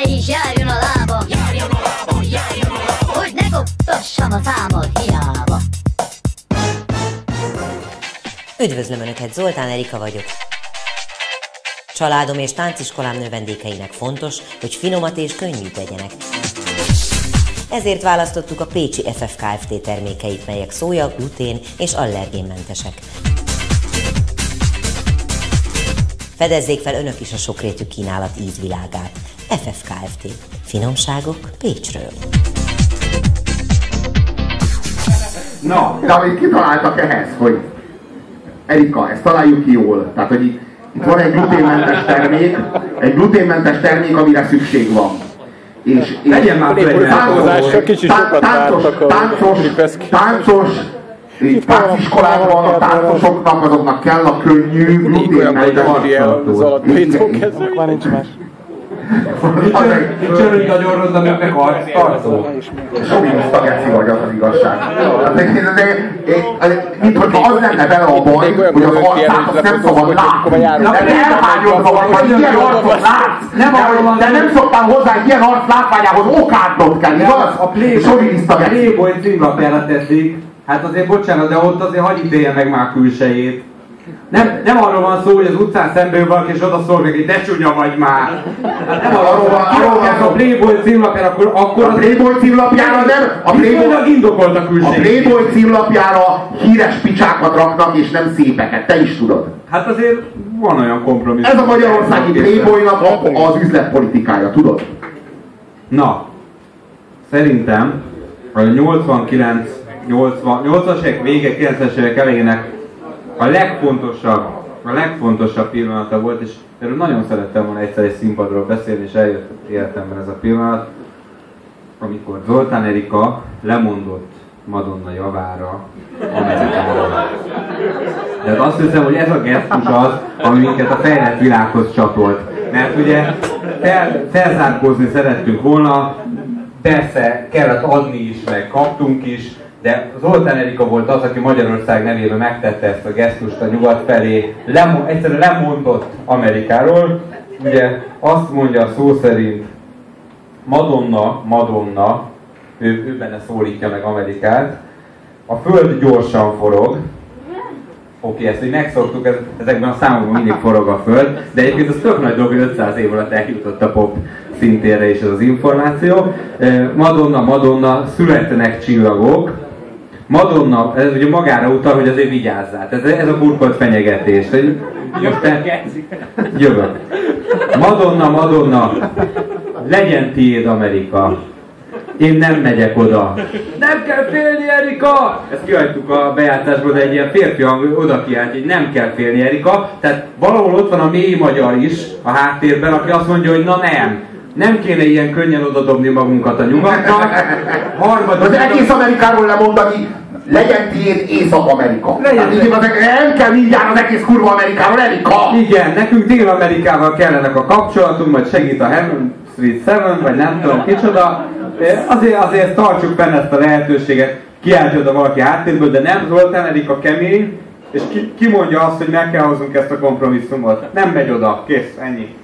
esze és járjon a lába. Járjon a lába, járjon a lába. Hogy ne koptassam a számot hiába. Üdvözlöm Önöket, Zoltán Erika vagyok. Családom és tánciskolám növendékeinek fontos, hogy finomat és könnyű tegyenek. Ezért választottuk a Pécsi FF Kft. termékeit, melyek szója, glutén és allergénmentesek. Fedezzék fel Önök is a sokrétű kínálat ízvilágát. FF Kft. Finomságok Pécsről. Na, de amit kitaláltak ehhez, hogy Erika, ezt találjuk ki jól. Tehát, hogy itt, itt van egy gluténmentes termék, egy gluténmentes termék, amire szükség van. És, és Legyen már táncos, kicsit sokat táncos, táncos, táncos, így táncoskolában a táncosoknak azoknak kell a könnyű, gluténmentes kezdve. Már nincs más. Nincs örülni nagyon rossz, de meg arctartó. Soviniszta geci vagy az az igazság. Hát, mint hogyha az lenne vele a baj, hogy az arcát nem szabad látni. De elhányodva van, hogy ilyen arcot látsz. Nem arról de nem szoktál hozzá egy ilyen arc látványához okádnod kell, igaz? A. Playboy címlapjára teszik. Hát azért bocsánat, de ott azért hagyj ítélje meg már külsejét. Nem, nem arról van szó, hogy az utcán szemben valaki és oda szól neki, de csúnya vagy már. Hát nem arról van, arról van a Playboy címlapjára, akkor, akkor A Playboy címlapjára nem, a Playboy, indokolt a a. Playboy címlapjára híres picsákat raknak, és nem szépeket, te is tudod. Hát azért van olyan kompromisszum. Ez a magyarországi Playboynak az üzletpolitikája, tudod? Na, szerintem a 89, 80, 80-as évek vége, 90-es évek elejének a legfontosabb, a legfontosabb pillanata volt, és erről nagyon szerettem volna egyszer egy színpadról beszélni, és eljött életemben ez a pillanat, amikor Zoltán Erika lemondott Madonna javára Amerikára. De azt hiszem, hogy ez a gesztus az, ami minket a fejlett világhoz csatolt. Mert ugye fel, felzárkózni szerettünk volna, persze kellett adni is, meg kaptunk is, de Zoltán Erika volt az, aki Magyarország nevében megtette ezt a gesztust a nyugat felé, Lemo, egyszerűen lemondott Amerikáról. Ugye azt mondja szó szerint, Madonna, Madonna, ő, ő benne szólítja meg Amerikát, a föld gyorsan forog, Oké, ezt így megszoktuk, ez, ezekben a számokban mindig forog a föld, de egyébként az tök nagy dolog, hogy 500 év alatt eljutott a pop szintére is ez az információ. Eh, Madonna, Madonna, születnek csillagok, Madonna, ez ugye magára utal, hogy azért vigyázzál. Ez, ez a burkolt fenyegetés. Te... Jövök. Madonna, Madonna, legyen tiéd Amerika. Én nem megyek oda. Nem kell félni, Erika! Ezt kihagytuk a bejátszásból, de egy ilyen férfi hang oda kiállt, hogy nem kell félni, Erika. Tehát valahol ott van a mély magyar is a háttérben, aki azt mondja, hogy na nem. Nem kéne ilyen könnyen odadobni magunkat a nyugatnak. Harmadik, Az egész Amerikáról lemondani, legyen tiéd Észak-Amerika. Legyen. Az, nem kell mindjárt az egész kurva Amerikáról, Erika! Igen, nekünk Dél-Amerikával kellenek a kapcsolatunk, majd segít a Heaven Street Seven, vagy nem tudom kicsoda. Azért, azért tartsuk fenn ezt a lehetőséget, kiáltja oda valaki háttérből, de nem Zoltán Erika kemény, és ki, ki mondja azt, hogy meg kell hoznunk ezt a kompromisszumot. Nem megy oda, kész, ennyi.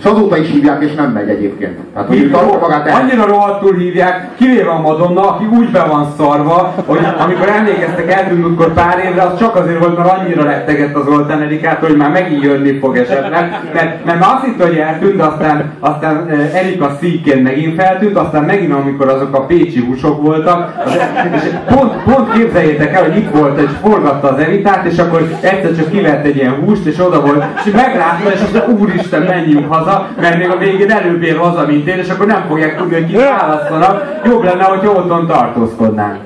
És azóta is hívják, és nem megy egyébként. Tehát, hogy tartja magát el. Annyira rohadtul hívják, kivéve a Madonna, aki úgy be van szarva, hogy amikor emlékeztek eltűnt akkor pár évre, az csak azért volt, mert annyira rettegett az Zoltán Erikától, hogy már megint jönni fog esetleg. Mert, mert már azt hitt, hogy eltűnt, de aztán, aztán Erika szíkén megint feltűnt, aztán megint amikor azok a pécsi húsok voltak, az, és pont, pont képzeljétek el, hogy itt volt, és forgatta az Eritát, és akkor egyszer csak kivett egy ilyen húst, és oda volt, és meglátta, és azt mondta, úristen, menjünk haza, mert még a végén előbb ér haza, mint én, és akkor nem fogják tudni, hogy kit választanak. Jobb lenne, hogyha otthon tartózkodnánk.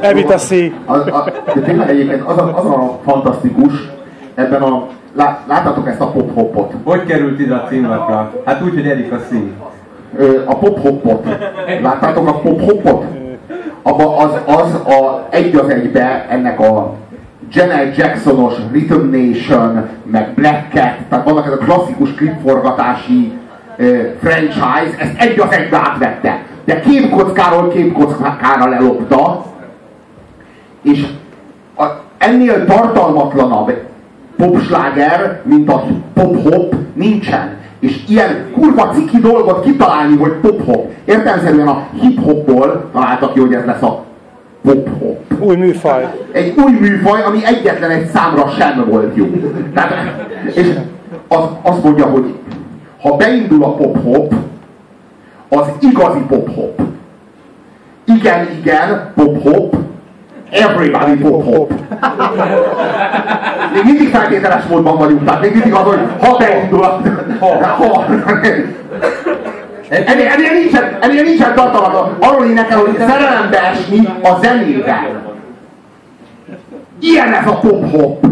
Evita C. Az, a, de tényleg egyébként az a, az a fantasztikus ebben a... Lá, láttátok ezt a pop-hopot? Hogy került ide a címlapra? Hát úgy, hogy Erika szín. Ö, A pop-hopot. Láttátok a pop-hopot? Abba az, az a egy az egybe ennek a Janet Jacksonos Rhythm Nation, meg Black Cat, tehát vannak ez a klasszikus klipforgatási franchise, ezt egy az egybe átvette. De két kockáról két kockára lelopta, És a, ennél tartalmatlanabb popsláger, mint a pop-hop nincsen. És ilyen kurva ciki dolgot kitalálni, hogy pop-hop. Értelmszerűen a hip-hopból találtak ki, hogy ez lesz a. Új műfaj. Egy új műfaj, ami egyetlen egy számra sem volt jó. Tehát, és az, azt mondja, hogy ha beindul a pop-hop, az igazi pop-hop. Igen, igen, pop-hop, everybody pop-hop. Még mindig feltételes módban vagyunk, tehát még mindig az, hogy ha beindul a... Ha. Ennél, ennél nincsen, ennél nincsen tartalma. Arról énekel, hogy szerelembe esni a zenével. Ilyen ez a pop-hop.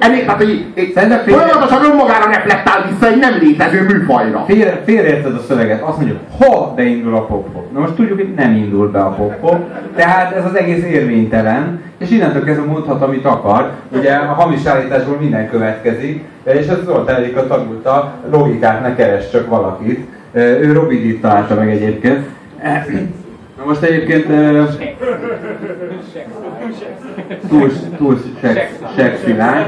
Ennél, tehát, hogy félre- folyamatosan önmagára reflektál vissza egy nem létező műfajra. Félre, félreérted a szöveget. Azt mondjuk, ha beindul a pop-hop. Na most tudjuk, hogy nem indul be a pop-hop, tehát ez az egész érvénytelen, és innentől kezdve mondhat, amit akar. Ugye a hamis állításból minden következik, és ez Zoltán Erika tanulta, logikát ne keres csak valakit. Ő Robidit találta meg egyébként. Na most egyébként túl, túl sex, sexy lány.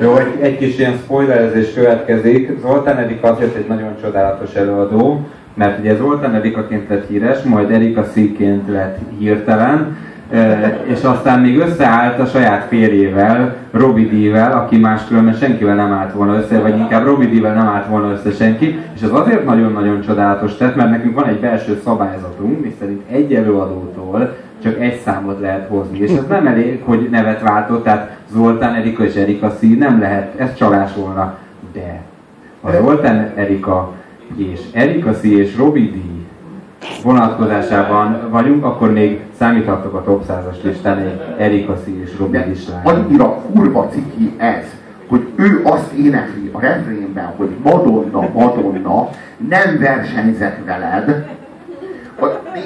Jó, egy, egy kis ilyen spoilerezés következik. Zoltán Erika azért egy nagyon csodálatos előadó, mert ugye Zoltán Erikaként lett híres, majd Erika Szíként lett hirtelen, és aztán még összeállt a saját férjével, Robi D-vel, aki máskülönben senkivel nem állt volna össze, vagy inkább Robi D-vel nem állt volna össze senki, és az azért nagyon-nagyon csodálatos tett, mert nekünk van egy belső szabályzatunk, miszerint egy előadótól csak egy számot lehet hozni. És ez nem elég, hogy nevet váltott, tehát Zoltán, Erika és Erika Szí nem lehet, ez csalás volna. De ha Zoltán, Erika és Erika Szí és Robi D vonatkozásában vagyunk, akkor még számíthatok a top 100-as listán egy Erika és Robi listán. annyira kurva ciki ez, hogy ő azt énekli a refrénben, hogy Madonna, Madonna, nem versenyzek veled.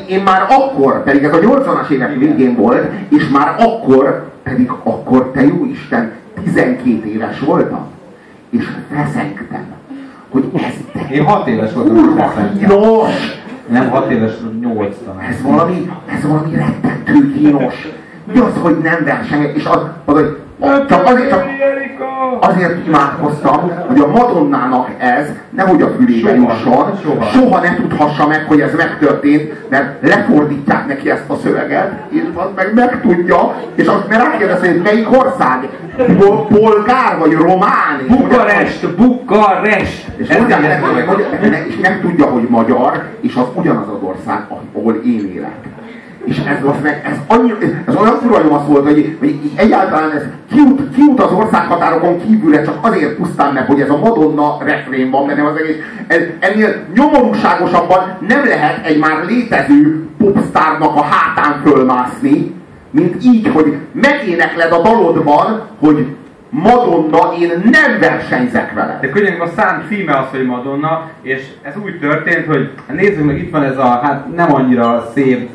Én már akkor, pedig ez a 80-as évek végén volt, és már akkor, pedig akkor, te jó Isten, 12 éves voltam, és feszengtem, hogy ez de Én 6 éves voltam, kurva kínos! Nem 6 éves, 8 talán. Ez valami, ez valami rettentő kínos. Mi az, hogy nem versengek, és az, az hogy csak azért, csak azért imádkoztam, hogy a Madonnának ez nehogy a fülébe jusson, soha. soha ne tudhassa meg, hogy ez megtörtént, mert lefordítják neki ezt a szöveget, és az meg megtudja, és azt meg rákérdez, hogy melyik ország? Pol- Polgár vagy román? Bukarest, Bukarest! és, Ez mondják, meg, meg, és nem tudja, hogy magyar, és az ugyanaz az ország, ahol én élek. És ez, az meg, ez, annyi, ez olyan fura volt, hogy, hogy egyáltalán ez kiút, kiút az országhatárokon kívülre, csak azért pusztán meg, hogy ez a Madonna refrén van benne az egész. Ez, ennél nyomorúságosabban nem lehet egy már létező popstárnak a hátán fölmászni, mint így, hogy megénekled a dalodban, hogy Madonna, én nem versenyzek vele. De könnyen a szám címe az, hogy Madonna, és ez úgy történt, hogy nézzük meg, itt van ez a hát nem annyira szép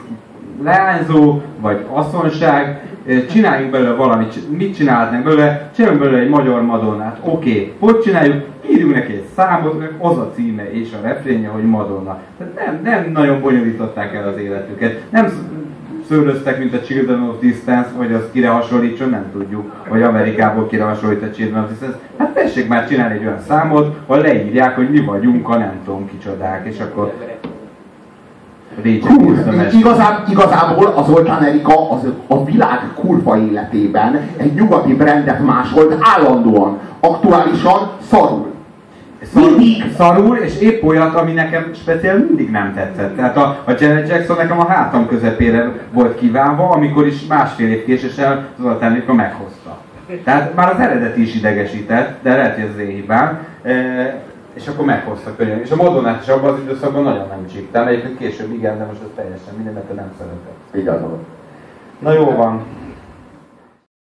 leányzó, vagy asszonság, csináljunk belőle valamit, mit csinálhatnánk belőle, csináljunk belőle egy magyar Madonnát, oké, okay. hogy csináljuk, írjunk neki egy számot, meg az a címe és a refrénje, hogy Madonna. Tehát nem, nem nagyon bonyolították el az életüket, nem sz- szőröztek, mint a Children of Distance, hogy az kire hasonlítson, nem tudjuk, vagy Amerikából kire hasonlít a Children of Distance. Hát tessék már csinálni egy olyan számot, ahol leírják, hogy mi vagyunk a nem tudom kicsodák, és akkor Hú, igazán, igazából az Zoltán Erika az a világ kurva életében egy nyugati brandet másolt állandóan, aktuálisan szarul. Szarul, Mindig. szarul, és épp olyat, ami nekem speciál mindig nem tetszett. Tehát a, a Janet Jackson nekem a hátam közepére volt kívánva, amikor is másfél év késéssel Zoltán Erika meghozta. Tehát már az eredeti is idegesített, de lehet, hogy ez az én hibám. E, és akkor meghozta könnyen. És a Madonnát is abban az időszakban nagyon nem csíptem. Egyébként később igen, de most ez teljesen minden, mert nem szeretett. Igazán. Na jó van.